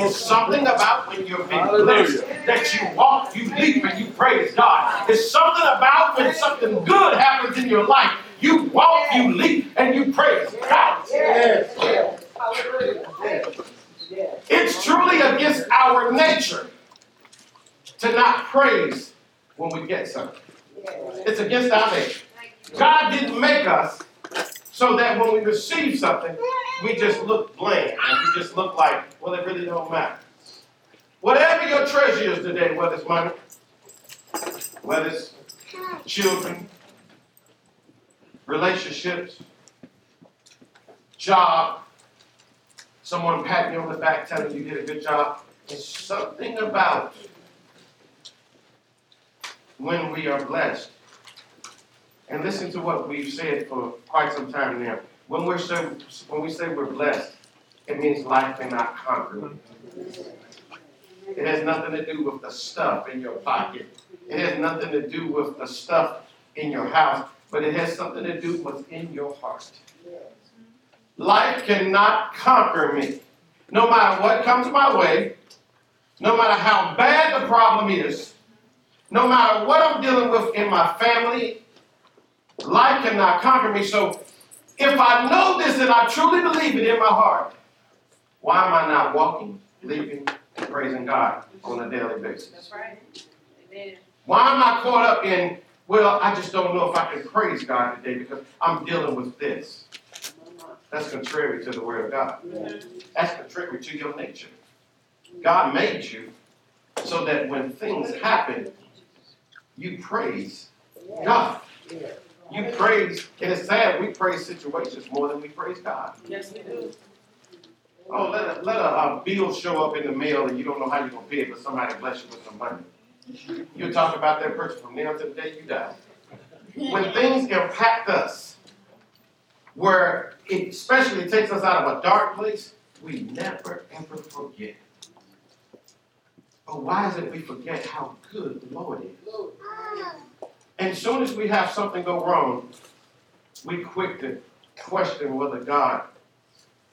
It's something about when you've been blessed that you walk, you leap, and you praise God. It's something about when something good happens in your life. You walk, you leap, and you praise God. It's truly against our nature to not praise when we get something. It's against our nature. God didn't make us so that when we receive something, we just look bland and we just look like, well, it really don't matter. Whatever your treasure is today, whether it's money, whether it's children, relationships, job, someone patting you on the back telling you you did a good job, it's something about when we are blessed. And listen to what we've said for quite some time now. When we're so, when we say we're blessed, it means life cannot conquer it. It has nothing to do with the stuff in your pocket. It has nothing to do with the stuff in your house, but it has something to do with in your heart. Life cannot conquer me. No matter what comes my way, no matter how bad the problem is, no matter what I'm dealing with in my family, life cannot conquer me. So if I know this and I truly believe it in my heart, why am I not walking, leaping, and praising God on a daily basis? That's right. Amen. Why am I caught up in, well, I just don't know if I can praise God today because I'm dealing with this? That's contrary to the Word of God. Mm-hmm. That's contrary to your nature. God made you so that when things happen, you praise God. You praise, and it's sad, we praise situations more than we praise God. Yes, we do. Oh, let a, let a, a bill show up in the mail and you don't know how you're gonna pay it, but somebody bless you with some money. You talk about that person from now to the day you die. When things impact us, where it especially takes us out of a dark place, we never ever forget. But why is it we forget how good the Lord is? And as soon as we have something go wrong, we quick to question whether God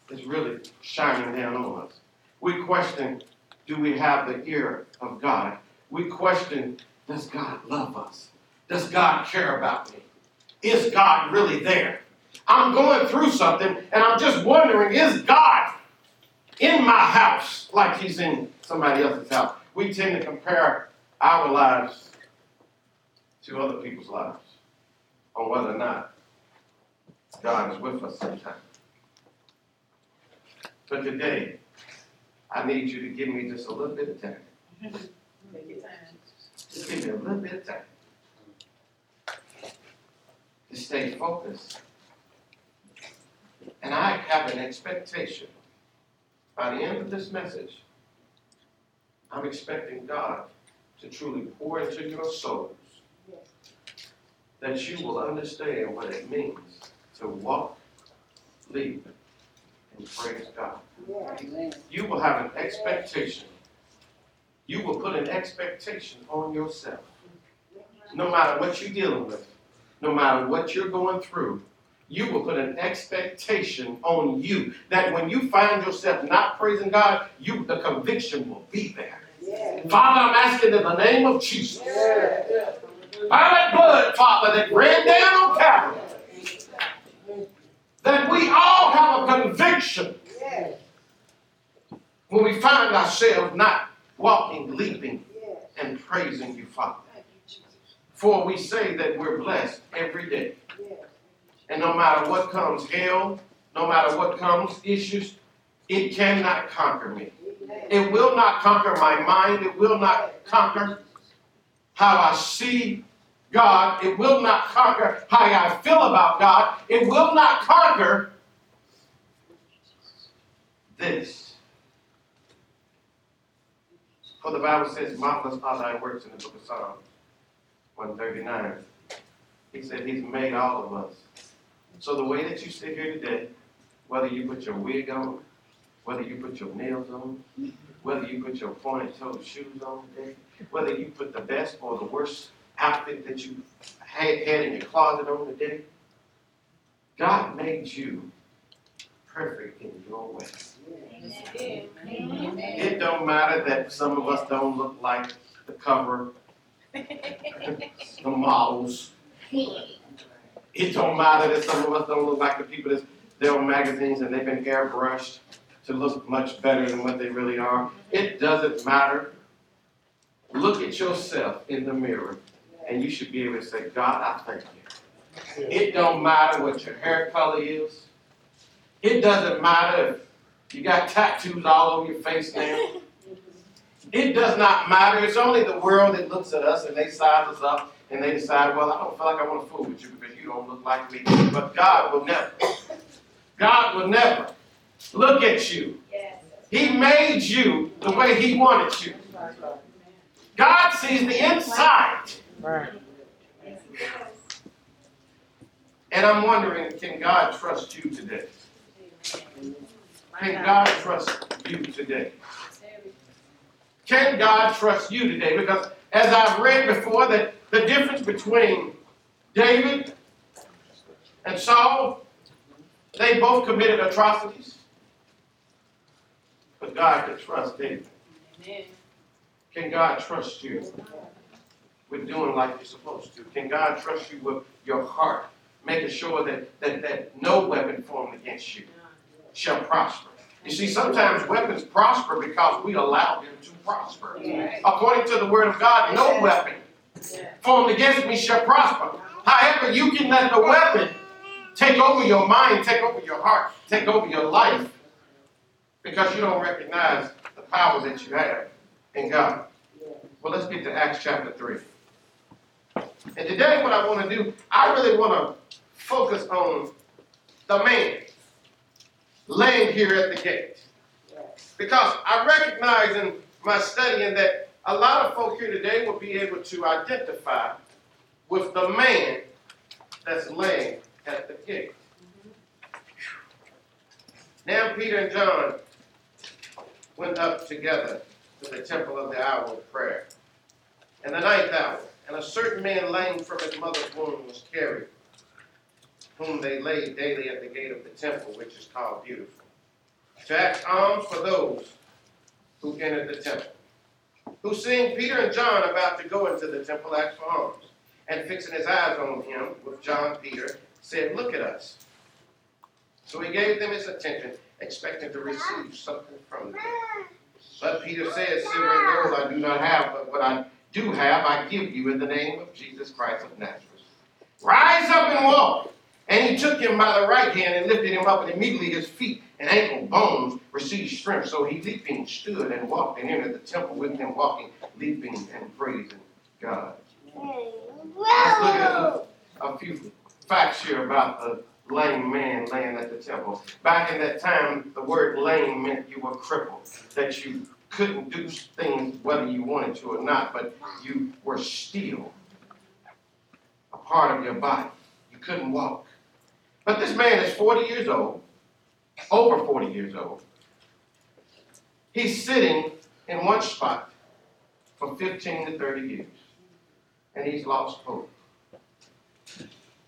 is really shining down on us. We question, do we have the ear of God? We question, does God love us? Does God care about me? Is God really there? I'm going through something and I'm just wondering, is God in my house like he's in somebody else's house? We tend to compare our lives to other people's lives on whether or not God is with us sometimes. But today, I need you to give me just a little bit of time. Take your time. Just give me a little bit of time to stay focused. And I have an expectation. By the end of this message, I'm expecting God to truly pour into your souls that you will understand what it means to walk, leap, and praise God. You will have an expectation. You will put an expectation on yourself. No matter what you're dealing with, no matter what you're going through, you will put an expectation on you that when you find yourself not praising God, you the conviction will be there. Father, I'm asking in the name of Jesus. By that blood, Father, that ran down on Calvary, that we all have a conviction when we find ourselves not walking, leaping, and praising you, Father. For we say that we're blessed every day. And no matter what comes, hell, no matter what comes, issues, it cannot conquer me. It will not conquer my mind. It will not conquer how I see God. It will not conquer how I feel about God. It will not conquer this. For the Bible says, marvelous are thy works in the book of Psalms 139. He said he's made all of us. So the way that you sit here today, whether you put your wig on, whether you put your nails on, whether you put your pointed toe shoes on today, whether you put the best or the worst outfit that you had, had in your closet on today, God made you perfect in your way. It don't matter that some of us don't look like the cover, the models. It don't matter that some of us don't look like the people that's they're on magazines and they've been airbrushed to look much better than what they really are. It doesn't matter. Look at yourself in the mirror and you should be able to say, God, I thank you. It don't matter what your hair color is. It doesn't matter if you got tattoos all over your face now. It does not matter. It's only the world that looks at us and they size us up and they decide, well, I don't feel like I want to fool with you because you don't look like me. But God will never. God will never look at you. He made you the way He wanted you. God sees the inside. And I'm wondering, can God trust you today? Can God trust you today? Can God trust you today? Because as I've read before, that the difference between David and Saul, they both committed atrocities. But God could trust David. Can God trust you with doing like you're supposed to? Can God trust you with your heart, making sure that, that, that no weapon formed against you shall prosper? You see, sometimes weapons prosper because we allow them to prosper. According to the word of God, no weapon formed against me shall prosper. However, you can let the weapon take over your mind, take over your heart, take over your life because you don't recognize the power that you have in God. Well, let's get to Acts chapter 3. And today, what I want to do, I really want to focus on the man laying here at the gate. Because I recognize in my studying that a lot of folk here today will be able to identify with the man that's laying at the gate. Now Peter and John went up together to the temple of the hour of prayer. And the ninth hour, and a certain man lame from his mother's womb was carried, whom they laid daily at the gate of the temple, which is called Beautiful, to ask alms for those who entered the temple. Who seeing Peter and John about to go into the temple asked for alms, and fixing his eyes on him with John Peter, said, Look at us. So he gave them his attention, expecting to receive something from them. But Peter says, Silver and gold I do not have, but what I do have I give you in the name of Jesus Christ of Nazareth. Rise up and walk. And he took him by the right hand and lifted him up, and immediately his feet and ankle bones received strength. So he leaping stood and walked and entered the temple with them, walking, leaping and praising God. Let's look at a, a few facts here about the lame man laying at the temple. Back in that time, the word lame meant you were crippled, that you couldn't do things whether you wanted to or not, but you were still a part of your body. You couldn't walk. But this man is 40 years old, over 40 years old. He's sitting in one spot for 15 to 30 years, and he's lost hope.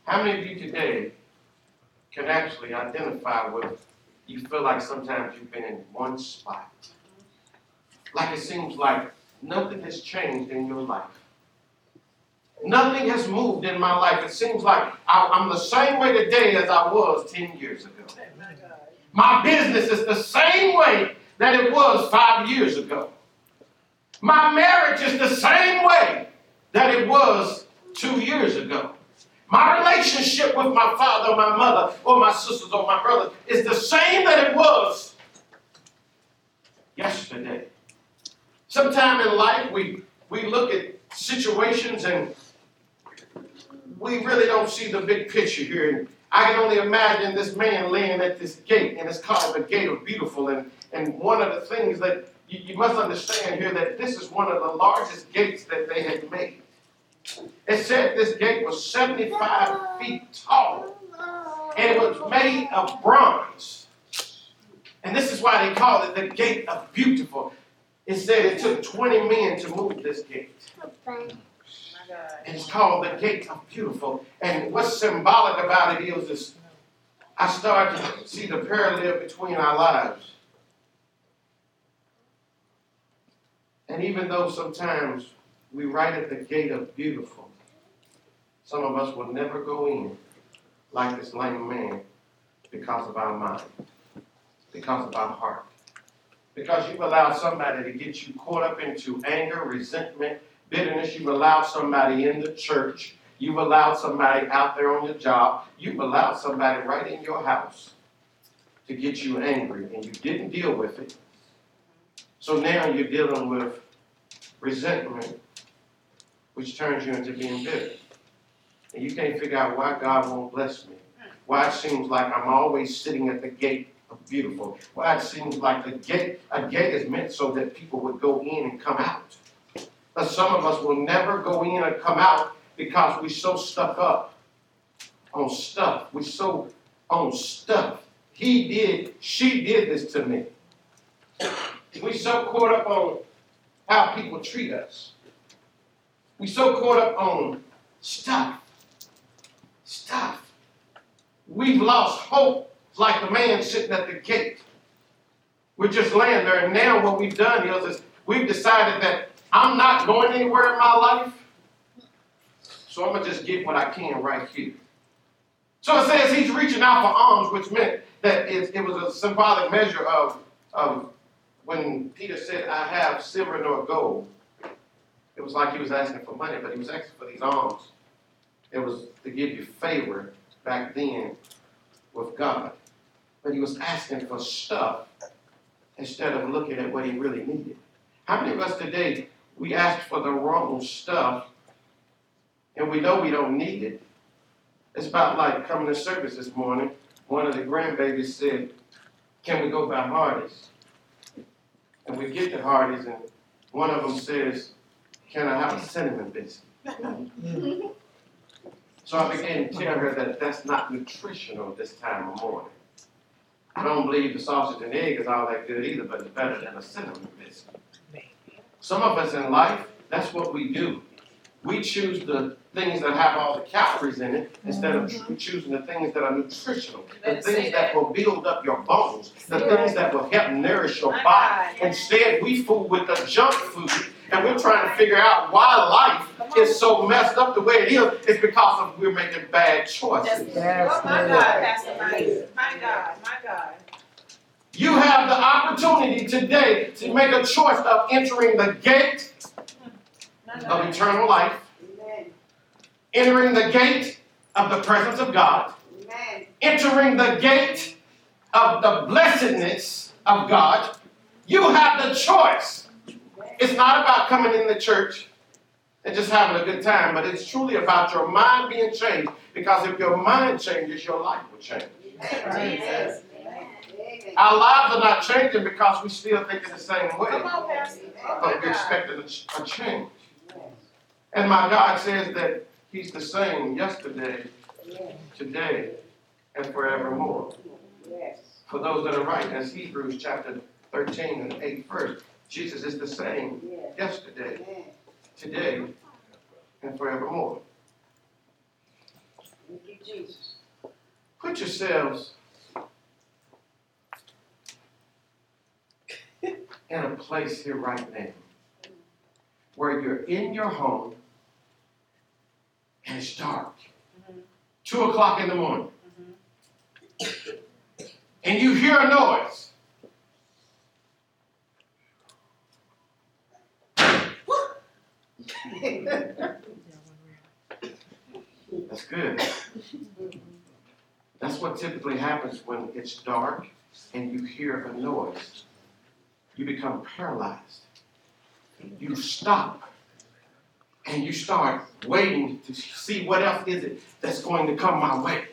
How many of you today can actually identify with you feel like sometimes you've been in one spot? Like it seems like nothing has changed in your life. Nothing has moved in my life. It seems like I- I'm the same way today as I was 10 years ago. My business is the same way that it was five years ago. My marriage is the same way that it was two years ago. My relationship with my father, my mother, or my sisters, or my brothers is the same that it was yesterday. Sometime in life, we, we look at situations and we really don't see the big picture here. And I can only imagine this man laying at this gate, and it's called the Gate of Beautiful. And, and one of the things that you, you must understand here that this is one of the largest gates that they had made. It said this gate was 75 feet tall, and it was made of bronze. And this is why they call it the Gate of Beautiful. It said it took 20 men to move this gate. It's called the Gate of Beautiful. And what's symbolic about it is, is I start to see the parallel between our lives. And even though sometimes we right at the gate of beautiful, some of us will never go in like this lame man because of our mind, because of our heart. Because you've allowed somebody to get you caught up into anger, resentment, bitterness. You've allowed somebody in the church. You've allowed somebody out there on your job. You've allowed somebody right in your house to get you angry, and you didn't deal with it. So now you're dealing with resentment, which turns you into being bitter. And you can't figure out why God won't bless me. Why it seems like I'm always sitting at the gate of beautiful. Why it seems like the gate, a gate is meant so that people would go in and come out. But some of us will never go in and come out because we're so stuck up on stuff. We're so on stuff. He did, she did this to me. We're so caught up on how people treat us. We so caught up on stuff. Stuff. We've lost hope like the man sitting at the gate. We're just laying there, and now what we've done is, we've decided that I'm not going anywhere in my life, so I'm gonna just get what I can right here. So it says he's reaching out for alms, which meant that it, it was a symbolic measure of, of when Peter said, I have silver nor gold. It was like he was asking for money, but he was asking for these alms. It was to give you favor back then with God. But he was asking for stuff instead of looking at what he really needed. How many of us today, we ask for the wrong stuff and we know we don't need it? It's about like coming to service this morning. One of the grandbabies said, Can we go by Hardee's? And we get to Hardee's, and one of them says, Can I have a cinnamon biscuit? So I began to tell her that that's not nutritional this time of morning. I don't believe the sausage and egg is all that good either, but it's better than a cinnamon biscuit. Some of us in life, that's what we do. We choose the things that have all the calories in it instead of tr- choosing the things that are nutritional, the things that that. will build up your bones, the things that will help nourish your body. Instead, we fool with the junk food, and we're trying to figure out why life is so messed up the way it is. It's because of we're making bad That's, choices. oh my God, Pastor Mike. My God, my God. You have the opportunity today to make a choice of entering the gate of eternal life, entering the gate of the presence of God, entering the gate of the blessedness of God. You have the choice. It's not about coming in the church and just having a good time, but it's truly about your mind being changed. Because if your mind changes, your life will change. Jesus. Our lives are not changing because we still think in the same way. Come on, Pastor. But we're expecting a, a change. And my God says that He's the same yesterday, today, and forevermore. For those that are right, that's Hebrews chapter 13 and 8 verse. Jesus is the same yesterday, today, and forevermore. Thank you, Jesus. Put yourselves in a place here right now where you're in your home and it's dark. Mhm. Two o'clock in the morning. And you hear a noise. That's good. That's what typically happens when it's dark and you hear a noise. You become paralyzed. You stop and you start waiting to see what else is it that's going to come my way.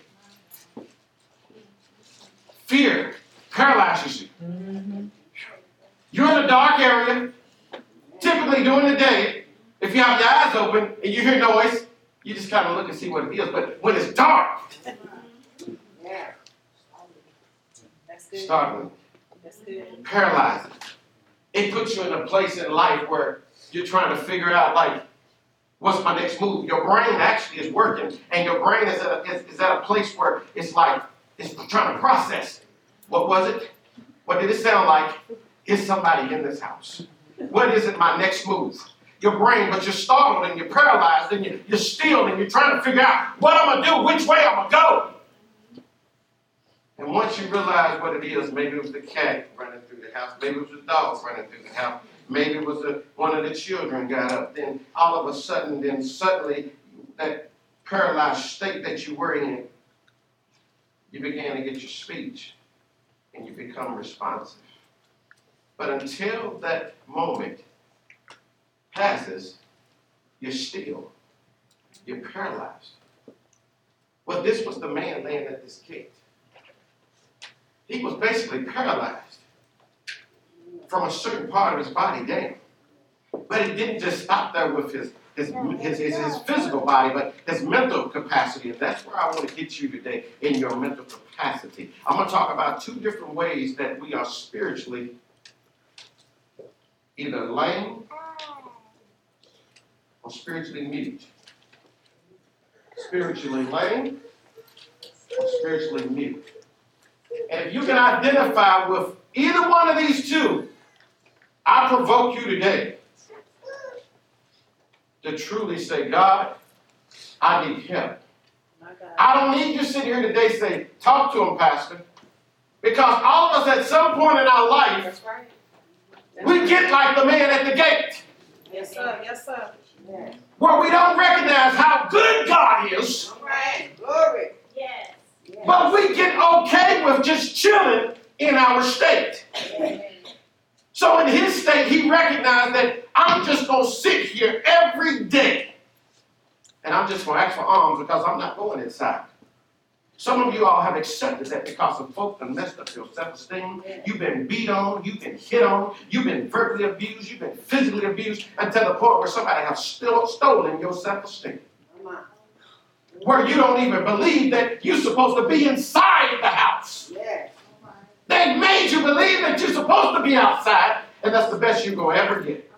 Fear paralyzes you. Mm-hmm. You're in a dark area, typically during the day. If you have your eyes open and you hear noise, you just kind of look and see what it is. But when it's dark, good. startling, paralyzing. It puts you in a place in life where you're trying to figure out, like, what's my next move? Your brain actually is working, and your brain is at a, is, is at a place where it's like, it's trying to process. What was it? What did it sound like? Is somebody in this house? what is it, my next move? Your brain, but you're startled and you're paralyzed and you're, you're still and you're trying to figure out what I'm gonna do, which way I'm gonna go. And once you realize what it is, maybe it was the cat running through the house, maybe it was the dog running through the house, maybe it was one of the children got up, then all of a sudden, then suddenly that paralyzed state that you were in, you began to get your speech and you become responsive. But until that moment passes, you're still, you're paralyzed. Well, this was the man laying at this gate. He was basically paralyzed from a certain part of his body down. But it didn't just stop there with his his, his, his, his, physical body, but his mental capacity. And that's where I want to get you today in your mental capacity. I'm going to talk about two different ways that we are spiritually either lame or spiritually mute. Spiritually lame or spiritually mute. And if you can identify with either one of these two, I provoke you today to truly say, God, I need help. I don't need you to sit here today say, talk to him, Pastor. Because all of us at some point in our life, right. we get like the man at the gate. Yes, sir. Yes, sir. Where we don't recognize how good God is. Right. Glory. Yes. But we get okay with just chilling in our state. So in his state, he recognized that I'm just going to sit here every day. And I'm just going to ask for alms because I'm not going inside. Some of you all have accepted that because some folks have messed up your self-esteem. You've been beat on, you've been hit on, you've been verbally abused, you've been physically abused, until the point where somebody has still stolen your self-esteem. Where you don't even believe that you're supposed to be inside the house. They made you believe that you're supposed to be outside, and that's the best you're going to ever get.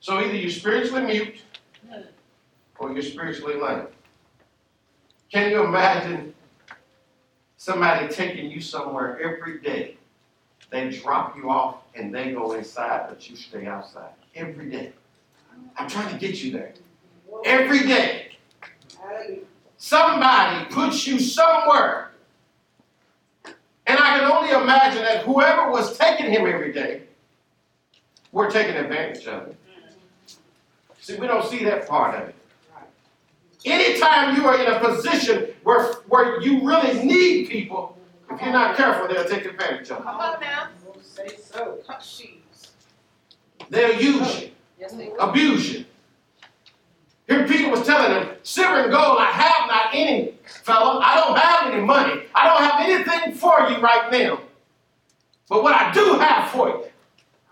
So either you're spiritually mute or you're spiritually lame. Can you imagine somebody taking you somewhere every day? They drop you off and they go inside, but you stay outside every day. I'm trying to get you there. Every day. Somebody puts you somewhere. And I can only imagine that whoever was taking him every day were taking advantage of it. See, we don't see that part of it. Anytime you are in a position where, where you really need people, if you're not careful, they'll take advantage of you. Come on now. Say so. They'll use you, yes, they abuse you. Here Peter was telling them, silver and gold I have not any, fellow. I don't have any money. I don't have anything for you right now. But what I do have for you,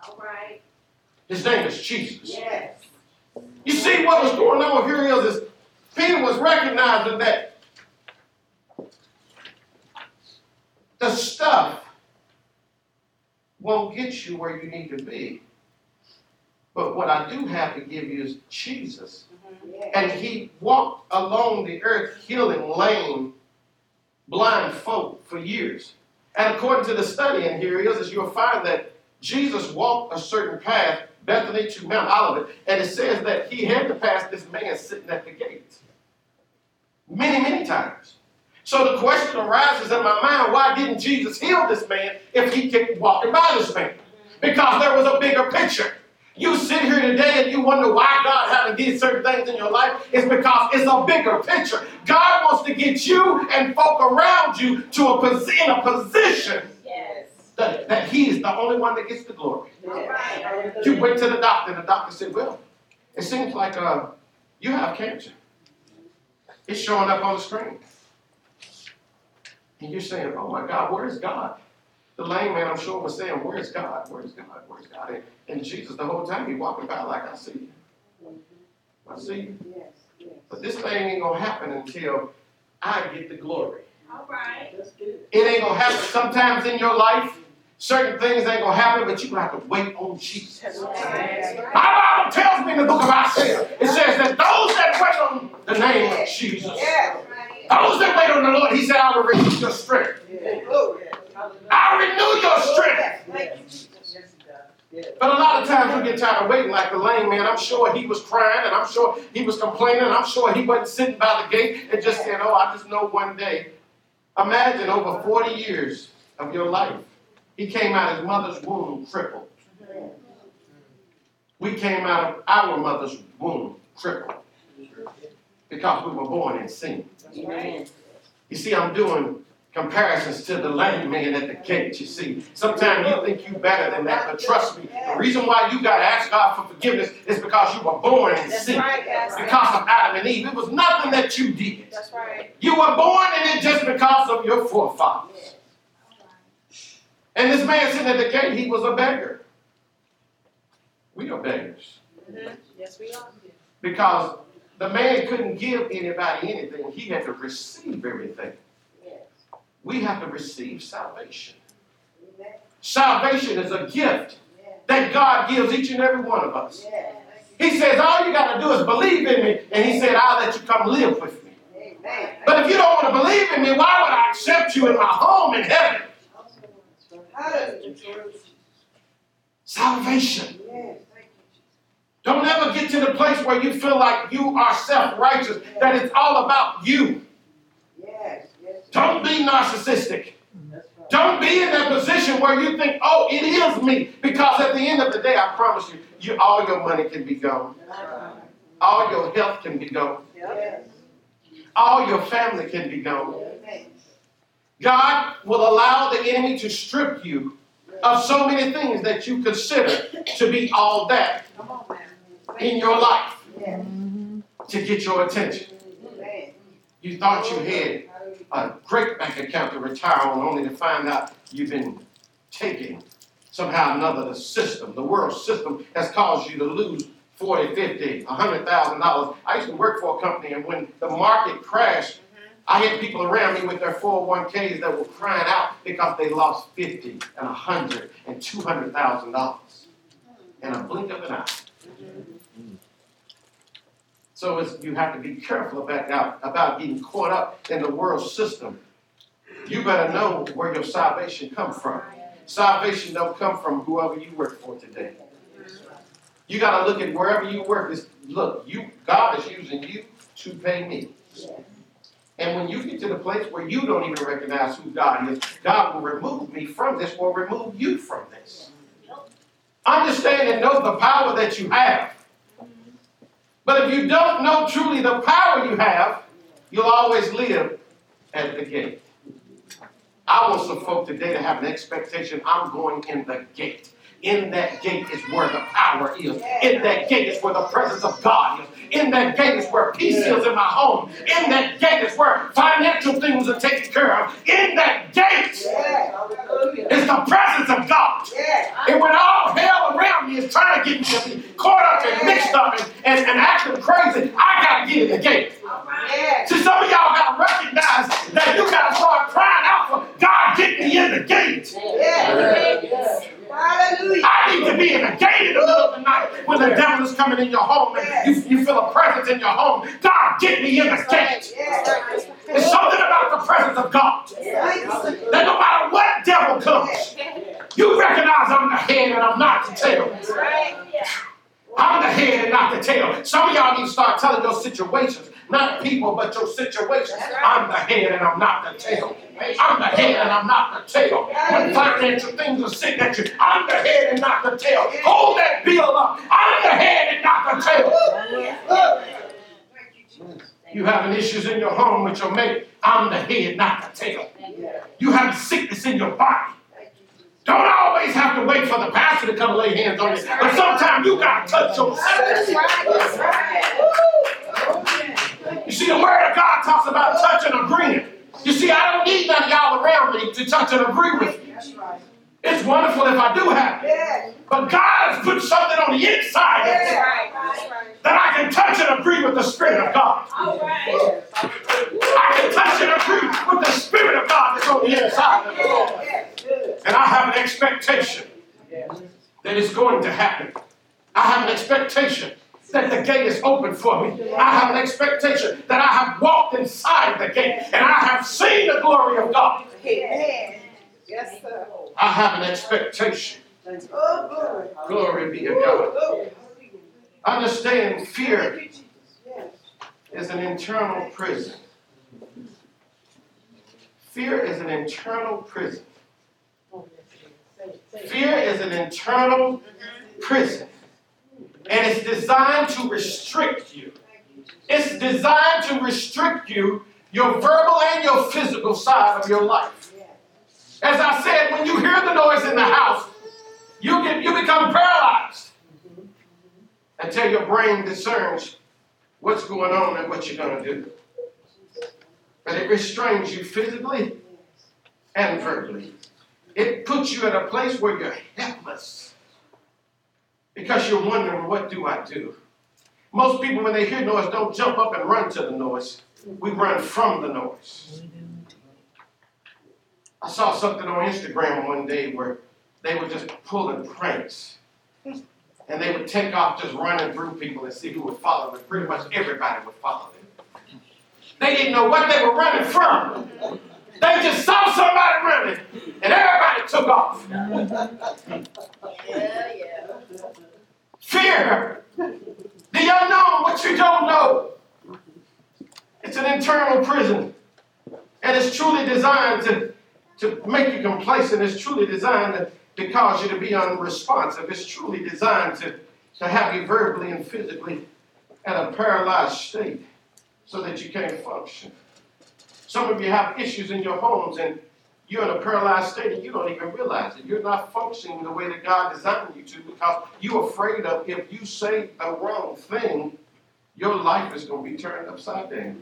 All right. his name is Jesus. Yes. You see what was going on here is, is Peter was recognizing that the stuff won't get you where you need to be. But what I do have to give you is Jesus. Mm-hmm. And he walked along the earth healing lame, blind folk for years. And according to the study in here is, is you'll find that Jesus walked a certain path, Bethany to Mount Olivet, and it says that he had to pass this man sitting at the gate. Many, many times. So the question arises in my mind, why didn't Jesus heal this man if he kept walking by this man? Because there was a bigger picture. You sit here today and you wonder why God haven't did certain things in your life. It's because it's a bigger picture. God wants to get you and folk around you to a in a position. That, that He is the only one that gets the glory. You went to the doctor and the doctor said, "Well, it seems like uh, you have cancer. It's showing up on the screen." And you're saying, "Oh my God, where is God?" the lame man, I'm sure, was saying, Where's God? Where's God? Where's God? And, and Jesus, the whole time, he walking by like, I see you. I see you. Yes, yes. But this thing ain't going to happen until I get the glory. All right. It ain't going to happen sometimes in your life. Certain things ain't to happen, but to have to wait on Jesus. My Bible tells me in the book of Isaiah, it says that those that wait on the name of Jesus, those that wait on the Lord, he said, I will renew your strength. I renew your strength. But a lot of times we get tired of waiting like the lame man. I'm sure he was crying and I'm sure he was complaining. And I'm sure he wasn't sitting by the gate and just saying, Oh, I just know one day. Imagine over 40 years of your life. He came out of his mother's womb crippled. Mm-hmm. We came out of our mother's womb crippled because we were born in sin. You see, I'm doing comparisons to the lame man at the gate. You see, sometimes you think you're better than that, but trust me, the reason why you got to ask God for forgiveness is because you were born in That's sin. right. Because of Adam and Eve. It was nothing that you did. That's right. You were born in it just because of your forefathers. And this man sitting at the gate, he was a beggar. We are beggars. Mhm. Yes, we are. Because the man couldn't give anybody anything, he had to receive everything. We have to receive salvation. Salvation is a gift that God gives each and every one of us. He says, All you got to do is believe in me, and He said, I'll let you come live with me. But if you don't want to believe in me, why would I accept you in my home in heaven? Salvation. Don't ever get to the place where you feel like you are self righteous, that it's all about you. Don't be narcissistic. Don't be in that position where you think, oh, it is me. Because at the end of the day, I promise you, you all your money can be gone. All your health can be gone. All your family can be gone. God will allow the enemy to strip you of so many things that you consider to be all that in your life to get your attention. You thought you had a great bank account to retire on, only to find out you've been taking somehow or another the system, the world system has caused you to lose 40, 50, $100,000. I used to work for a company, and when the market crashed, I had people around me with their 401ks that were crying out because they lost 50 and 100 and 200,000 dollars in a blink of an eye. So you have to be careful about, about getting caught up in the world system. You better know where your salvation comes from. Salvation don't come from whoever you work for today. You got to look at wherever you work. Is look, you God is using you to pay me. And when you get to the place where you don't even recognize who God is, God will remove me from this or remove you from this. Understand and know the power that you have. But if you don't know truly the power you have, you'll always live at the gate. I want some folk today to have an expectation I'm going in the gate. In that gate is where the power is. In that gate is where the presence of God is. In that gate is where peace is in my home. In that gate is where financial things are taken care of. In that gate is the presence of God. And when all hell around me is trying to get me to be caught up and mixed up and, and, and acting crazy, I gotta get in the gate. See, some of y'all gotta recognize that you gotta start crying out for God, get me in the gate. I need to be in the gate in the middle of the night when the devil is coming in your home and you, you feel a presence in your home. God, get me in the gate. It's something about the presence of God. That no matter what devil comes, you recognize I'm the head and I'm not the tail. I'm the head and not the tail. Some of y'all need to start telling your situations, not people, but your situations. I'm the head and I'm not the tail. I'm the head and I'm not the tail. When financial things are sitting at you, I'm the head and not the tail. Hold that bill up. I'm the head and not the tail. You having issues in your home with your mate, I'm the head, not the tail. You have sickness in your body. Don't always have to wait for the pastor to come lay hands on you, but sometimes you gotta touch yourself. You see, the word of God talks about touching and agreeing. You see, I don't need none of y'all around me to touch and agree with me. It's wonderful if I do have it. But God has put something on the inside of me that I can touch and agree with the Spirit of God. I can touch and agree with the Spirit of God that's on the inside of me. And I have an expectation that it's going to happen. I have an expectation that the gate is open for me. I have an expectation that I have walked inside the gate and I have seen the glory of God. Yes, sir. I have an expectation. Glory be to God. Understand fear is an internal prison. Fear is an internal prison. Fear is an internal prison. And it's designed to restrict you. It's designed to restrict you, your verbal and your physical side of your life. As I said, when you hear the noise in the house, you get you become paralyzed until your brain discerns what's going on and what you're going to do. But it restrains you physically and verbally. It puts you in a place where you're helpless because you're wondering, what do I do? Most people, when they hear noise, don't jump up and run to the noise. We run from the noise. I saw something on Instagram one day where they were just pulling pranks. And they would take off just running through people and see who would follow them. Pretty much everybody would follow them. They didn't know what they were running from. They just saw somebody running, and everybody took off. Yeah, yeah. Fear, the unknown, what you don't know. It's an internal prison, and it's truly designed to, to make you complacent. It's truly designed to, to cause you to be unresponsive. It's truly designed to, to have you verbally and physically at a paralyzed state so that you can't function. Some of you have issues in your homes and you're in a paralyzed state and you don't even realize it. You're not functioning the way that God designed you to because you're afraid of if you say the wrong thing, your life is going to be turned upside down.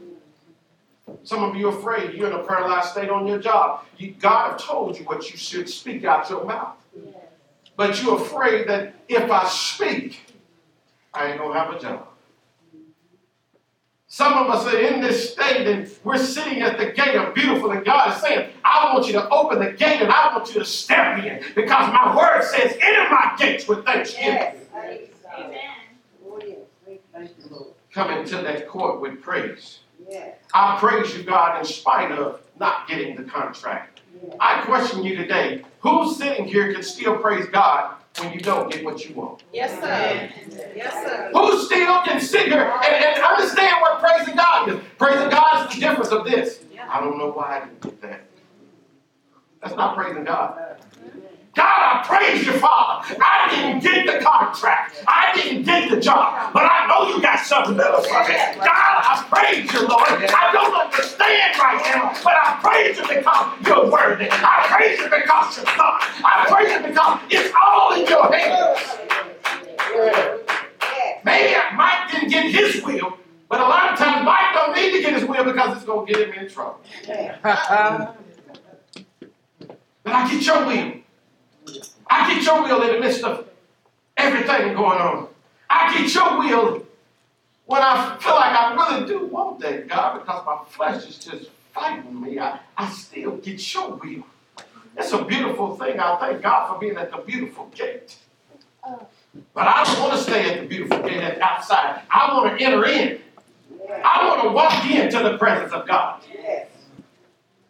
Some of you are afraid you're in a paralyzed state on your job. You, God have told you what you should speak out your mouth. But you're afraid that if I speak, I ain't going to have a job. Some of us are in this state and we're sitting at the gate of beautiful, and God is saying, I want you to open the gate and I want you to step in because my word says, enter my gates with thanksgiving. Yes. Amen. Thank you, Lord. Come into that court with praise. Yes. I praise you, God, in spite of not getting the contract. Yes. I question you today who's sitting here can still praise God when you don't get what you want? Yes, sir. Yes, sir. Who still can sit here and, and understand what praising God is? Praising God is the difference of this. I don't know why I didn't get that. That's not praising God. God, I praise you, Father. I didn't get the contract. I didn't get the job. But I know you got something better for me. God, I praise you, Lord. I don't understand right now, but I praise you because you're worthy. I praise you because you're God. I praise you because it's all in your hands. Maybe Mike didn't get his will, but a lot of times Mike don't need to get his will because it's going to get him in trouble. But I get your will. I get your will in the midst of everything going on. I get your will when I feel like I really do want that, God, because my flesh is just fighting me. I, I still get your will. It's a beautiful thing. I thank God for being at the beautiful gate. But I don't want to stay at the beautiful gate at the outside. I want to enter in. I want to walk into the presence of God. Yes.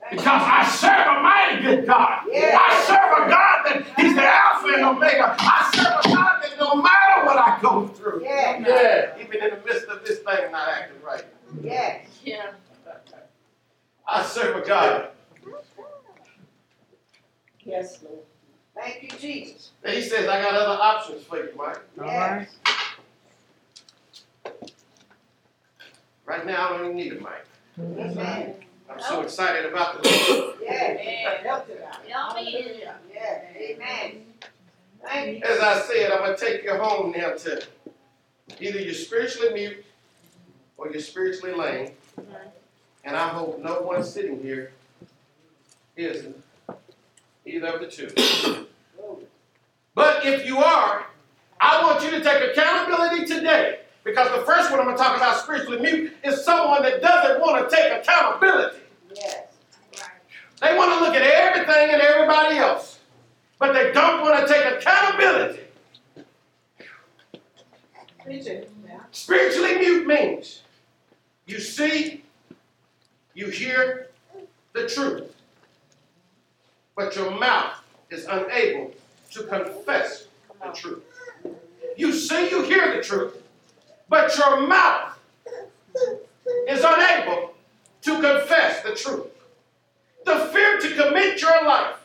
Because I serve a mighty good God. Yeah. I serve a God that He's the Alpha and Omega. I serve a God that no matter what I go through, Yes. yeah, even in the midst of this thing not acting right, Yes. Yeah. I serve a God Yes, Lord. Thank you, Jesus. that He says, I got other options for you, Mike. Yes. Right now, I don't even need a mic. Amen. I'm so excited about the Lord. Yes. Y'all mean Yes. Amen. Thank you. As I said, I'm going to take you home now to either you're spiritually mute or you're spiritually lame. And I hope no one sitting here is either of the two. But if you are, I want you to take accountability today. Because the first one I'm going to talk about spiritually mute is someone that doesn't want to take accountability. Yes. Right. They want to look at everything and everybody else, but they don't want to take accountability. Preacher. Spiritually mute means you see, you hear the truth, but your mouth is unable to confess the truth. You see, you hear the truth, but your mouth is unable to confess the truth. The fear to commit your life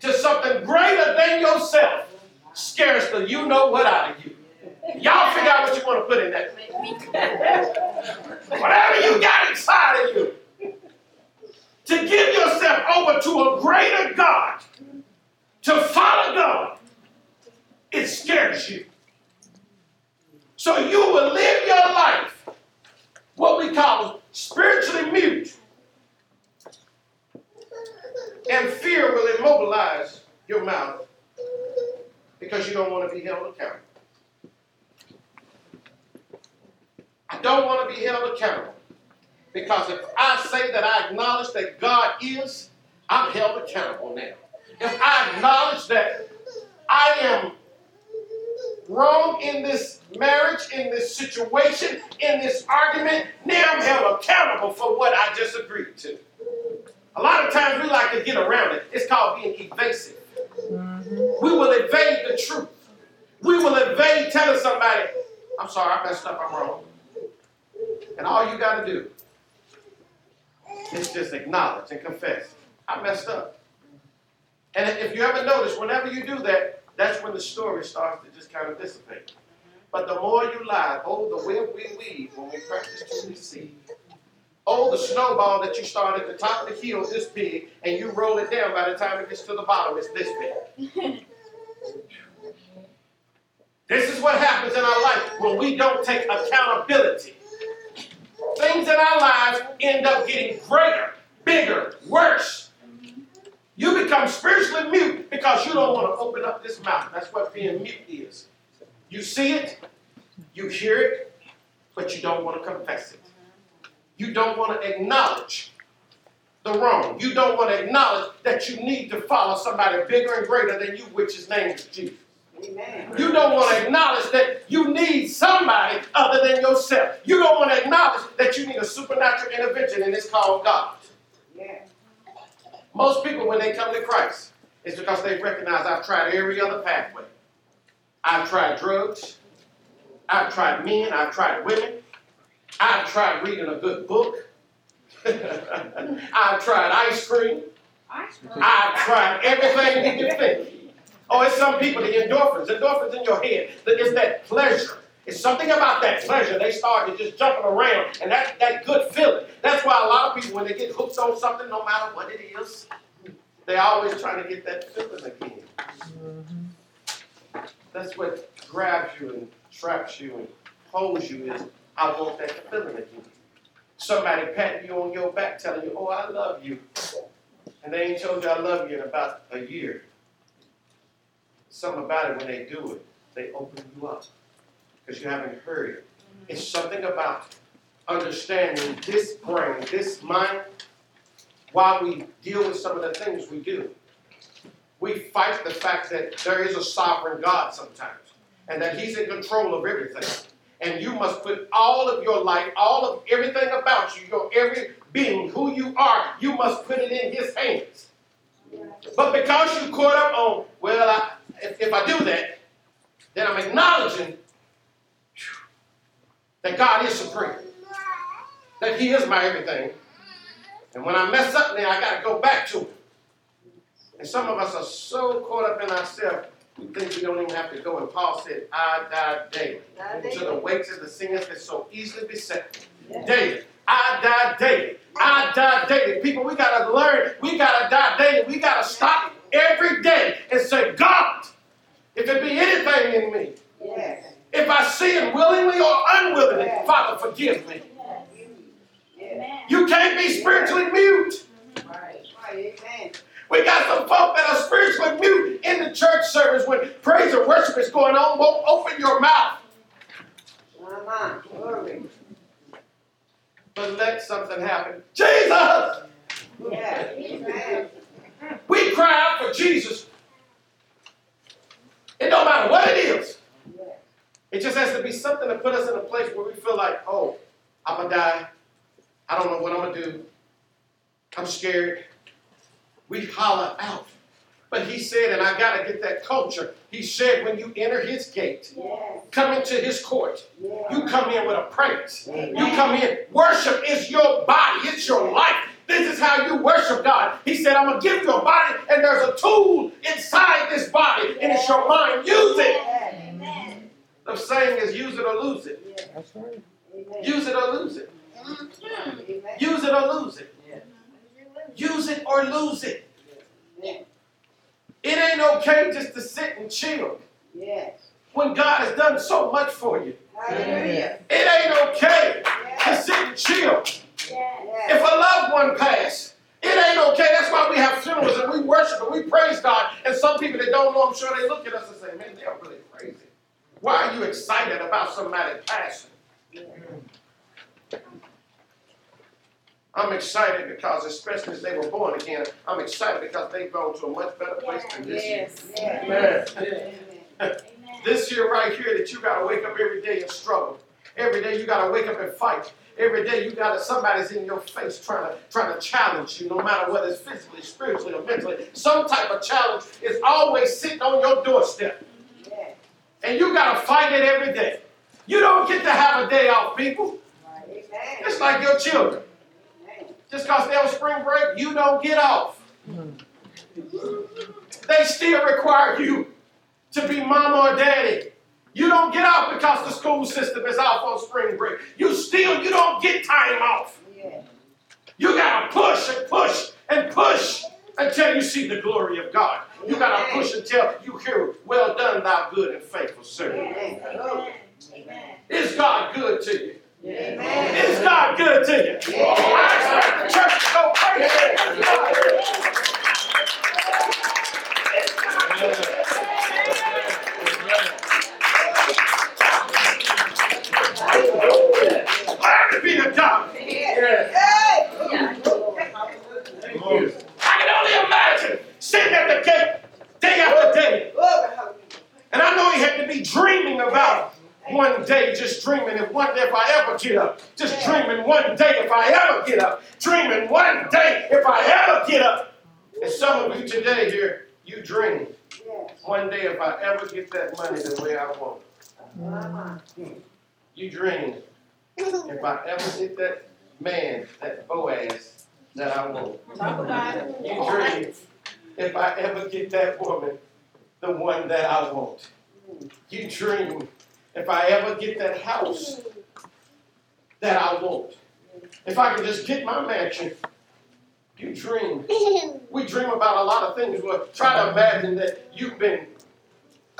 to something greater than yourself scares the you know what out of you. Y'all figure out what you want to put in that. Whatever you got inside of you. To give yourself over to a greater God, to follow God, it scares you. So you will live your life, what we call spiritually mute. And fear will immobilize your mouth because you don't want to be held accountable. I don't want to be held accountable because if I say that I acknowledge that God is, I'm held accountable now. If I acknowledge that I am wrong in this marriage, in this situation, in this argument, now I'm held accountable for what I just agreed to. A lot of times we like to get around it. It's called being evasive. We will evade the truth. We will evade telling somebody, I'm sorry, I messed up, I'm wrong. And all you got to do is just acknowledge and confess, I messed up. And if you ever notice, whenever you do that, that's when the story starts to just kind of dissipate. But the more you lie, oh, the web we weave when we practice to deceive. Oh, the snowball that you start at the top of the hill this big, and you roll it down by the time it gets to the bottom, it's this big. this is what happens in our life when we don't take accountability. Things in our lives end up getting greater, bigger, worse. You become spiritually mute because you don't want to open up this mouth. That's what being mute is. You see it, you hear it, but you don't want to confess it. You don't want to acknowledge the wrong. You don't want to acknowledge that you need to follow somebody bigger and greater than you, which his name is named Jesus. Amen. You don't want to acknowledge that you need somebody other than yourself. You don't want to acknowledge that you need a supernatural intervention, and it's called God. Most people, when they come to Christ, it's because they recognize I've tried every other pathway. I've tried drugs. I've tried men. I've tried women. I've tried reading a good book. I've tried ice cream. I've tried everything you can think. Oh, it's some people, the endorphins, endorphins in your head. that It's that pleasure. It's something about that pleasure. They start to just jumping around, and that, that good feeling. That's why a lot of people, when they get hooked on something, no matter what it is, they're always trying to get that feeling again. That's what grabs you and traps you and holds you is, I want that feeling again. Somebody patting you on your back telling you, oh, I love you. And they ain't told you I love you in about a year. Something about it when they do it, they open you up because you haven't heard it. It's something about understanding this brain, this mind, while we deal with some of the things we do. We fight the fact that there is a sovereign God sometimes and that He's in control of everything. And you must put all of your life, all of everything about you, your every being, who you are, you must put it in His hands. But because you caught up on, well, I, if, if I do that, then I'm acknowledging that God is supreme, that He is my everything. And when I mess up now, I got to go back to Him. And some of us are so caught up in ourselves, we think we don't even have to go. And Paul said, I die daily. To the weights of the sins that so easily beset me. Daily. I die daily. I die daily. People, we got to learn. We got to die daily. We got to stop every day and say, God, if it be anything in me, Yes. If I sin willingly or unwillingly, Father, forgive me. You can't be spiritually mute. Right. Right. Amen. We got some folk that are spiritually mute in the church service when praise and worship is going on. Won't open your mouth. But let something happen. Jesus! Yeah. We cry out for Jesus. It don't matter what it is. It just has to be something to put us in a place where we feel like, oh, I'm gonna die. I don't know what I'm gonna do. I'm scared. We holler out. But he said, and I gotta get that culture. He said, when you enter his gate, Yes. come into his court, you come in with a praise. You come in. Worship is your body, it's your life. This is how you worship God. He said, I'm gonna give you a body, and there's a tool inside this body, and it's your mind. Use it. Yes. Amen. The saying is use it or lose it. Yes. That's right. Use it or lose it. Amen. Use it or lose it. Mm-hmm. Use it or lose it. Amen. It ain't okay just to sit and chill Yes. when God has done so much for you. Hallelujah. It ain't okay to Yes. sit and chill Yes. if a loved one passed. It ain't okay. That's why we have funerals and we worship and we praise God. And some people that don't know, I'm sure they look at us and say, man, they're really crazy. Why are you excited about somebody passing? I'm excited because, especially as they were born again, I'm excited because they've gone to a much better place than this year. Yes. Amen. Amen. This year right here that you gotta wake up every day and struggle. Every day you gotta wake up and fight. Every day you gotta somebody's in your face trying to trying to challenge you, no matter whether it's physically, spiritually, or mentally. Some type of challenge is always sitting on your doorstep. And you gotta fight it every day. You don't get to have a day off, people. Amen. It's like your children. Just because they're on spring break, you don't get off. They still require you to be mama or daddy. You don't get off because the school system is off on spring break. You still, you don't get time off. You gotta push and push and push until you see the glory of God. You gotta push until you hear, well done, thou good and faithful servant. Amen. Is God good to you? Amen. Is God good to you? I expect the church to go crazy. Glory be to God. Hey. I can only imagine sitting at the gate day after day. Glory, hallelujah. And I know he had to be dreaming about one day, just dreaming if one day if I ever get up. Just dreaming one day if I ever get up. Dreaming one day if I ever get up. And some of you today here, you dream one day if I ever get that money the way I want. You dream if I ever get that man, that Boaz that I want. Talk about it. You dream if I ever get that woman, the one that I want. You dream if I ever get that house that I want. If I can just get my mansion. You dream. We dream about a lot of things. Well, try to imagine that you've been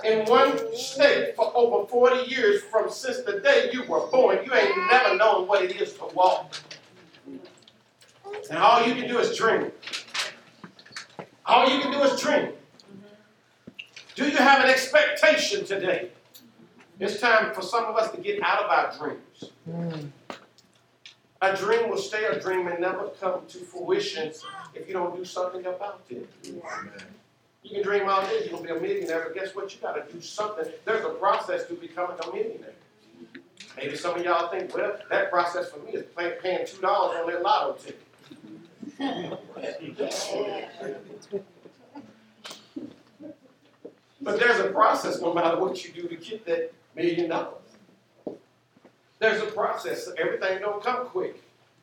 in one state for over 40 years from since the day you were born. You ain't never known what it is to walk. And all you can do is dream. All you can do is dream. Do you have an expectation today? It's time for some of us to get out of our dreams. A dream will stay a dream and never come to fruition if you don't do something about it. You can dream all day, gonna be a millionaire, but guess what? You gotta do something. There's a process to becoming a millionaire. Maybe some of y'all think, well, that process for me is pay- paying two dollars on that lotto ticket. But there's a process no matter what you do to get that million dollars. There's a process. Everything don't come quick.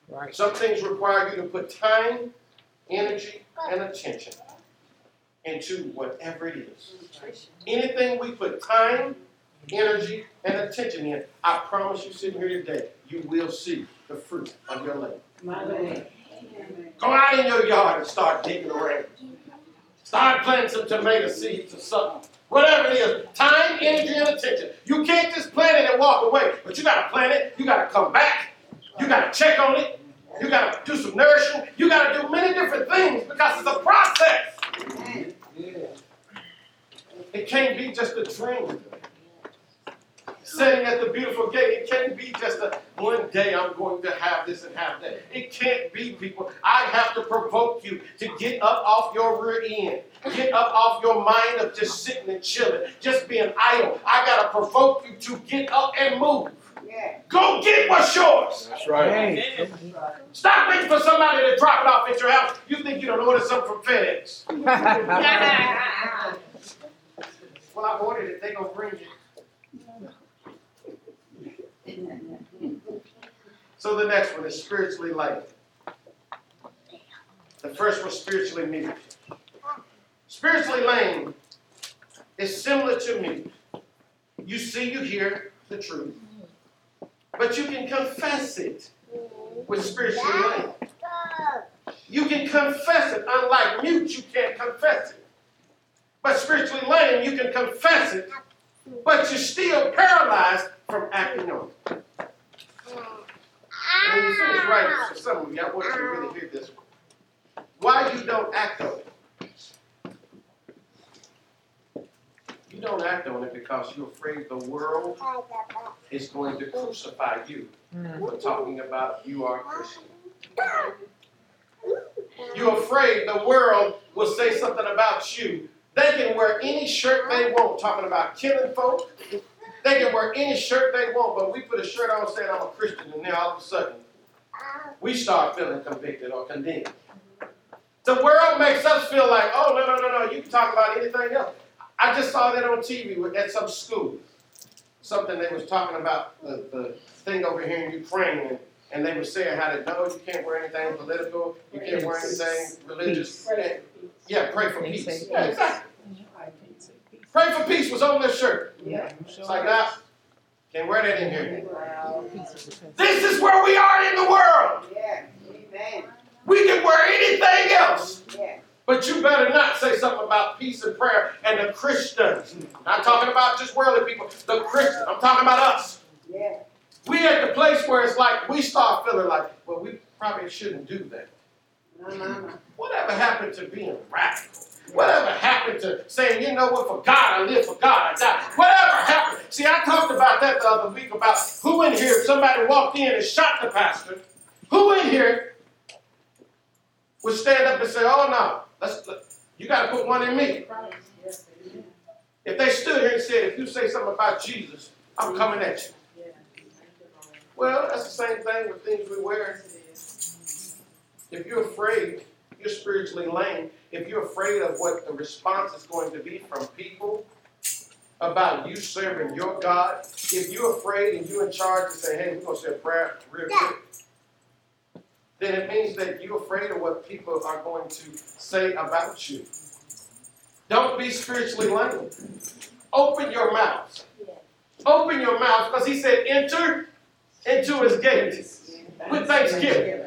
Right. Some things require you to put time, energy, and attention into whatever it is. Anything we put time, energy, and attention in, I promise you sitting here today, you will see the fruit of your labor. My Lord. Go out in your yard and start digging around. Start planting some tomato seeds or something. Whatever it is, time, energy, and attention. You can't just plant it and walk away, but you gotta plant it, you gotta come back, you gotta check on it, you gotta do some nourishing, you gotta do many different things because it's a process. It can't be just a dream. Sitting at the beautiful gate, it can't be just a one day I'm going to have this and have that. It can't be, people. I have to provoke you to get up off your rear end. Get up off your mind of just sitting and chilling, just being idle. I gotta provoke you to get up and move. Yeah. Go get what's yours. That's right. Hey. Stop waiting for somebody to drop it off at your house. You think you don't order something from FedEx. Well, I ordered it, they gonna bring it. So the next one is spiritually lame. The first was spiritually mute. Spiritually lame is similar to mute. You see, you hear the truth, but you can confess it with spiritually lame. You can confess it. Unlike mute, you can't confess it. But spiritually lame, you can confess it, but you're still paralyzed from acting on it. When you finish writing for some of you, I want you to really hear this one. Why you don't act on it? You don't act on it because you're afraid the world is going to crucify you hmm. We're talking about you are a Christian. You're afraid the world will say something about you. They can wear any shirt they want, talking about killing folk. They can wear any shirt they want, but we put a shirt on saying I'm a Christian, and then all of a sudden we start feeling convicted or condemned. The world makes us feel like, oh no no no no, you can talk about anything else. I just saw that on TV at some school. Something they was talking about the, the thing over here in Ukraine, and, and they were saying how to no, you can't wear anything political, you can't wear anything religious. Yeah, pray for peace. Yeah, exactly. Pray for peace was on this shirt. Yeah. It's like that. Can't wear that in here. Wow. This is where we are in the world. Yeah. Amen. We can wear anything else. Yeah. But you better not say something about peace and prayer and the Christians. Not talking about just worldly people, the Christians. I'm talking about us. Yeah. We at the place where it's like we start feeling like, well, we probably shouldn't do that. No, no, no. Whatever happened to being radical? Whatever happened to saying, you know what, for God I live, for God I die? Whatever happened? See, I talked about that the other week about who in here, if somebody walked in and shot the pastor, who in here would stand up and say, oh no, let's, you got to put one in me. If they stood here and said, if you say something about Jesus, I'm coming at you. Well, that's the same thing with things we wear. If you're afraid, you're spiritually lame. If you're afraid of what the response is going to be from people about you serving your God, if you're afraid and you're in charge to say, hey, we're going to say a prayer real quick, then it means that you're afraid of what people are going to say about you. Don't be spiritually lame. Open your mouth. Open your mouth because he said, enter into his gates with thanksgiving.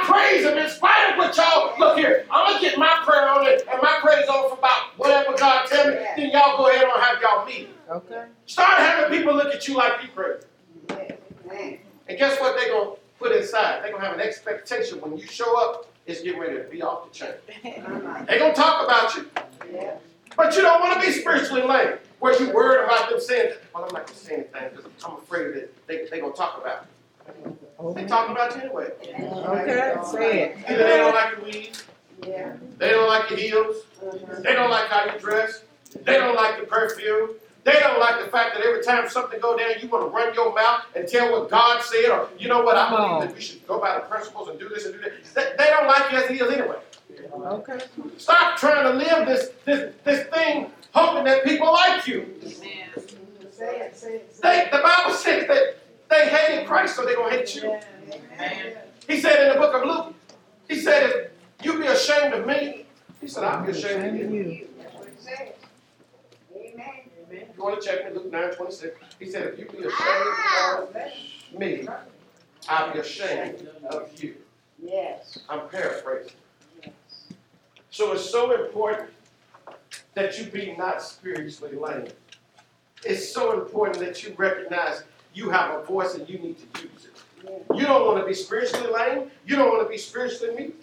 I praise him in spite of what y'all look here. I'm gonna get my prayer on it and my praise on for about whatever God tell me. Then y'all go ahead and have y'all meeting. Okay. Start having people look at you like you crazy. Yeah. And guess what they gonna put inside? They gonna have an expectation when you show up, it's getting ready to be off the chain. No, no. They gonna talk about you, Yeah. but you don't want to be spiritually lame. Where you worried about them saying, well, I'm not gonna say anything because I'm afraid that they they gonna talk about me. They talking about you anyway. Okay, say it. Either they don't like your weed, Yeah. they don't like your heels, Uh-huh. They don't like how you dress. They don't like the perfume. They don't like the fact that every time something go down, you want to run your mouth and tell what God said, or you know what, I Come on. believe that we should go by the principles and do this and do that. They, they don't like you as it is anyway. Okay. Stop trying to live this this this thing hoping that people like you. Say it, say it. say They, the Bible says that they hated Christ, so they're gonna hate you. He said in the book of Luke, he said, if you be ashamed of me, he said, I'll be ashamed of you. Amen. You want to check me, Luke 9 26, he said, if you be ashamed of me, I'll be ashamed of you. Yes. I'm paraphrasing. Yes. So it's so important that you be not spiritually lame. It's so important that you recognize you have a voice and you need to use it. You don't want to be spiritually lame. You don't want to be spiritually meek.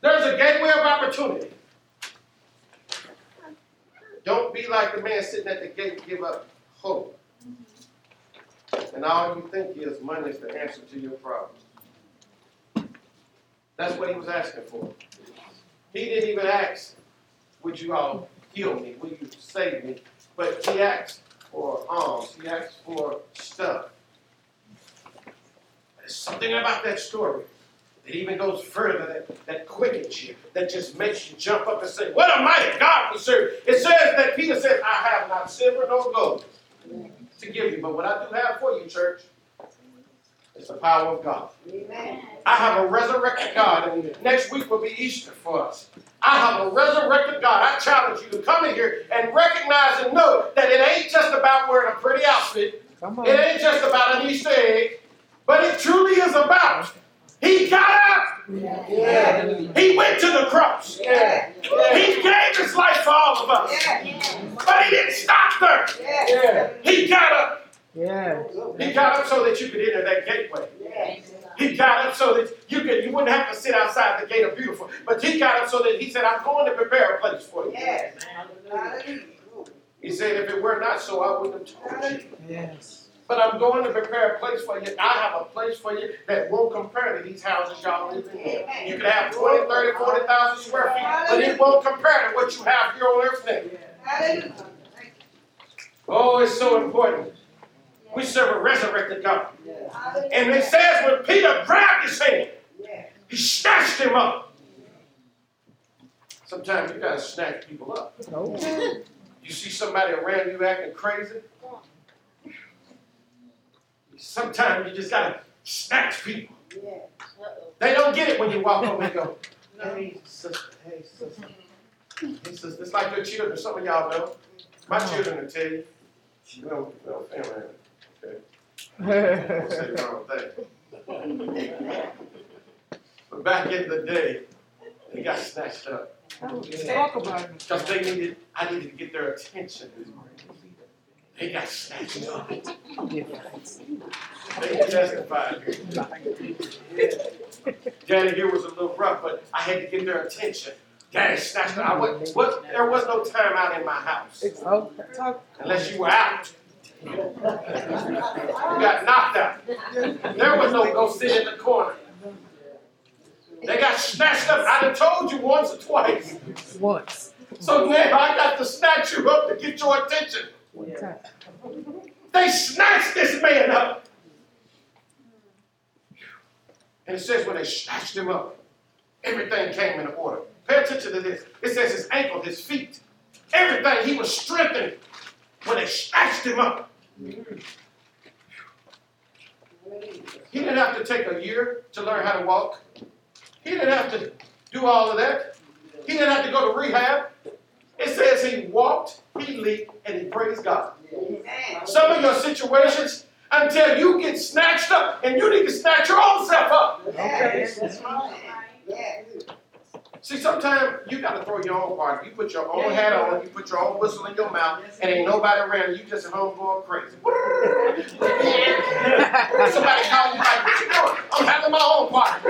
There's a gateway of opportunity. Don't be like the man sitting at the gate give up hope. And all you think is money is the answer to your problems. That's what he was asking for. He didn't even ask, would you all heal me? Will you save me? But he asked for um, alms. He asks for stuff. There's something about that story that even goes further, that, that quickens you, that just makes you jump up and say, What a mighty God we serve. It says that Peter said, I have not silver nor gold to give you, but what I do have for you, church, is the power of God. Amen. I have a resurrected God, and next week will be Easter for us. I have a resurrected God. I challenge you to come in here and recognize and know that it ain't just about wearing a pretty outfit. It ain't just about an Easter egg, but it truly is about He got up. Yeah. He went to the cross. Yeah. He gave His life for all of us. Yeah. But He didn't stop there. Yeah. He got up. Yeah. He got up so that you could enter that gateway. Yeah. He got up so that you could you wouldn't have to sit outside the gate of beautiful. But he got up so that he said, I'm going to prepare a place for you. Yes. Hallelujah. He said, if it were not so, I wouldn't have told you. Yes. But I'm going to prepare a place for you. I have a place for you that won't compare to these houses y'all live in. You can have 20, 30, 40,000 square feet, but it won't compare to what you have here on earth now. Hallelujah. Oh, it's so important. We serve a resurrected God. And it says when Peter grabbed his hand, he snatched him up. Sometimes you gotta snatch people up. You see somebody around you acting crazy. Sometimes you just gotta snatch people. They don't get it when you walk over and go, hey, sister, hey, sister. Hey, sister. It's like your children. Some of y'all know. My children will tell you. You know, you know, family. Okay. I won't say the. But back in the day, they got snatched up. Talk about it. Because they needed, I needed to get their attention. They got snatched up. They testified. Daddy here was a little rough, but I had to get their attention. Daddy snatched up. I was, what, there was no time out in my house unless you were out. You got knocked out. There was no go sit in the corner. They got snatched up. I done told you once or twice. Once. So now I got to snatch you up to get your attention. They snatched this man up. And it says when they snatched him up, everything came into order. Pay attention to this. It says his ankle, his feet, everything. He was strengthened when they snatched him up. He didn't have to take a year to learn how to walk. He didn't have to do all of that. He didn't have to go to rehab. It says he walked, he leaped, and he praised God. Some of your situations until you get snatched up, and you need to snatch your own self up. Okay. That's right. See, sometimes you got to throw your own party. You put your own hat on, you put your own whistle in your mouth, and ain't nobody around. You just at home going crazy. Somebody call you like, what you doing? I'm having my own party.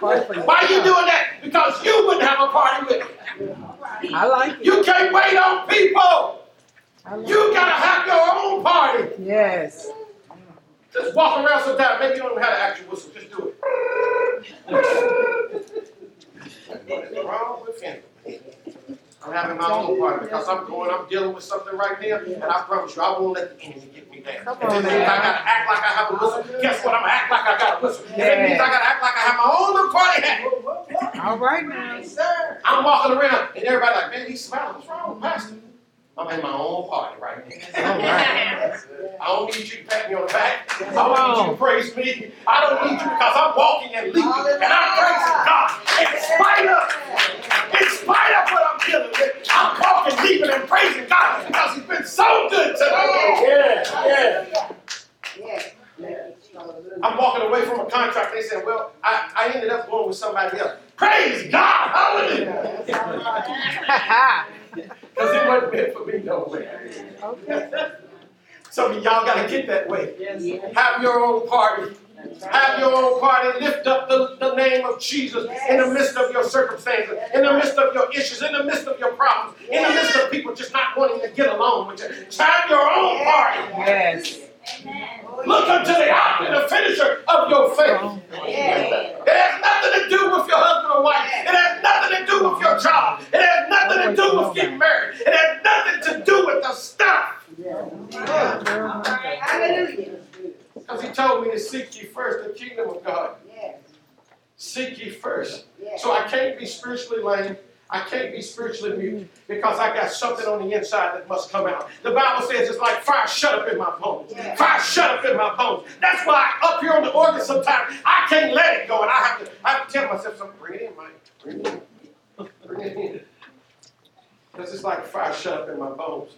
Why you doing that? Because you wouldn't have a party with me. I like it. You can't wait on people. Like You gotta have your own party. Yes. Just walk around sometimes. Maybe you don't know how to actual whistle. Just do it. What is wrong with him? I'm having my own party because I'm going, I'm dealing with something right now, and I promise you, I won't let the enemy get me down. Come If on, it means I gotta act like I have a whistle, guess what? I'm gonna act like I got a whistle. If it means I gotta act like I have my own little party hat, All right now. Yes, sir. I'm walking around, and everybody like, man, he's smiling. What's wrong with Pastor? I'm in my own party right now. All right. I don't need you to pat me on the back. I don't need you to praise me. I don't need you because I'm walking and leaping and I'm praising God. In spite of, in spite of what I'm dealing with, I'm walking, leaping, and praising God because He's been so good to me. Yeah, yeah. Yes. I'm walking away from a contract. They said, well, I, I ended up going with somebody else. Praise God. Hallelujah. Because it wasn't meant for me no way. okay. Some of y'all got to get that way. Yes. Have your own party. Have your own party. Lift up the, the name of Jesus in the midst of your circumstances, in the midst of your issues, in the midst of your problems, in the midst of people just not wanting to get along with you. Have your own party. Yes. Look unto the author and the finisher of your faith. It has nothing to do with your husband or wife. It has nothing to do with your job. It has nothing to do with getting married. It has nothing to do with the stuff. Hallelujah. Because he told me to seek ye first the kingdom of God. Seek ye first. So I can't be spiritually lame. I can't be spiritually mute because I got something on the inside that must come out. The Bible says it's like fire shut up in my bones. Fire shut up in my bones. That's why up here on the organ sometimes I can't let it go, and I have to I have to tell myself something. Bring it in, Mike. Bring it in. Bring it in. Because it's like fire shut up in my bones.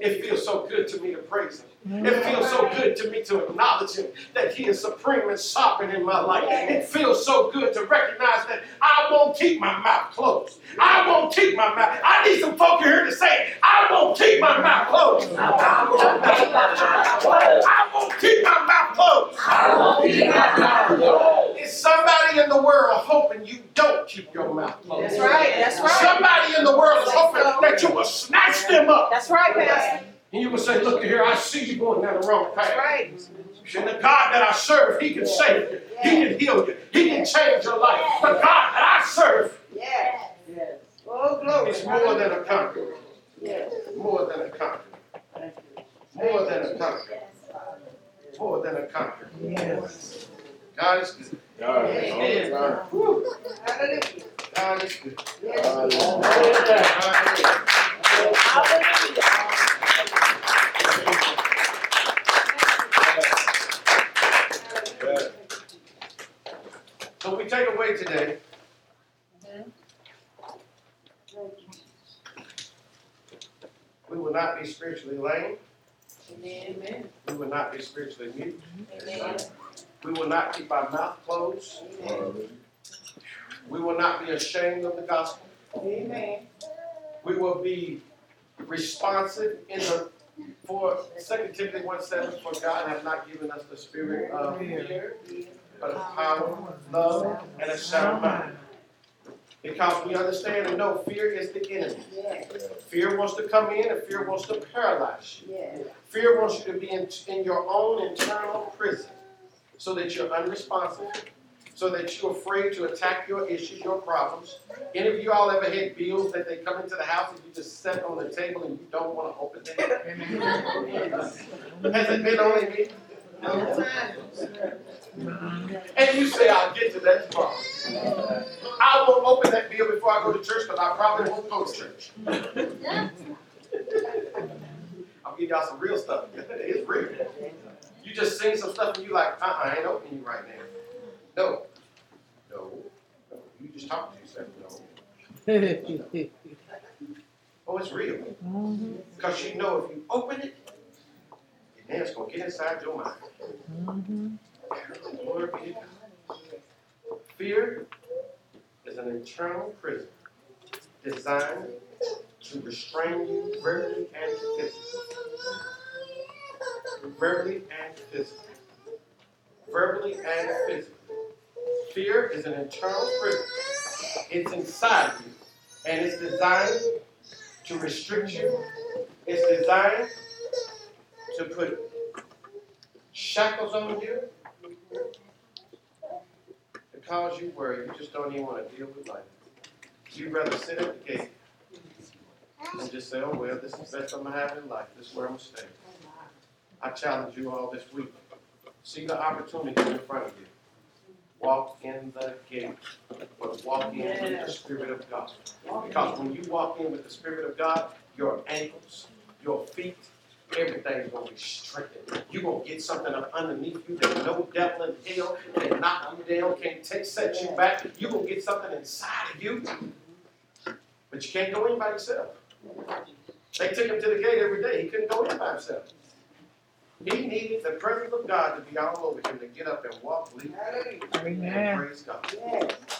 It feels so good to me to praise Him. It feels so good to me to acknowledge Him that He is supreme and sovereign in my life. It feels so good to recognize that I won't keep my mouth closed. I won't keep my mouth. I need some folk here to say, I won't keep my mouth closed. I won't keep my mouth closed. I won't keep my mouth closed. I won't keep my mouth closed. Is somebody in the world hoping you don't keep your mouth closed? That's right, that's right. Somebody in the world is hoping that you will snatch them up. That's right, Pastor. And you will say, look here, I see you going down the wrong path. That's right. And the God that I serve, He can save you. He can heal you. He can change your life. The God that I serve Yes. Yes. Oh, glory. is more than a conqueror. Yes. More than a conqueror. More than a conqueror. More than a conqueror. Yes. God is good. Amen. Whew. Hallelujah. God is good. Yes. God is So we take away today. We will not be spiritually lame. Amen. We will not be spiritually mute. Amen. We will not keep our mouth closed. Amen. We will not be ashamed of the gospel. Amen. We will be responsive in the for Second Timothy one seven. For God has not given us the spirit of fear, but of power, love, and a sound mind. Because we understand and know fear is the enemy. Yes. Fear wants to come in and fear wants to paralyze you. Yes. Fear wants you to be in, in your own internal prison so that you're unresponsive, so that you're afraid to attack your issues, your problems. Any of you all ever had bills that they come into the house and you just set on the table and you don't want to open them? Has it been only me? All the time. And you say, I'll get to that tomorrow. I won't open that bill before I go to church because I probably won't go to church. I'll give y'all some real stuff. It's real. You just seen some stuff and you like, uh-uh, I ain't opening you right now. No. No. No. You just talk to yourself. No. Oh, it's real. Mm-hmm. Because you know if you open it, then it's going to get inside your mind. Glory be to God. Fear is an internal prison designed to restrain you verbally and physically. Verbally and physically. Verbally and physically. Fear is an internal prison. It's inside you. And it's designed to restrict you. It's designed to put shackles on you to cause you worry. You just don't even want to deal with life. You'd rather sit at the gate and just say, oh, well, this is the best I'm going to have in life. This is where I'm going to stay. I challenge you all this week. See the opportunity in front of you. Walk in the gate, but walk in with the Spirit of God. Because when you walk in with the Spirit of God, your ankles, your feet, everything's gonna be strengthened. You're gonna get something up underneath you that no devil in hell can knock you down, can't take, set you back. You're gonna get something inside of you. But you can't go in by yourself. They took him to the gate every day. He couldn't go in by himself. He needed the presence of God to be all over him to get up and walk, Hallelujah. and praise God. Yes.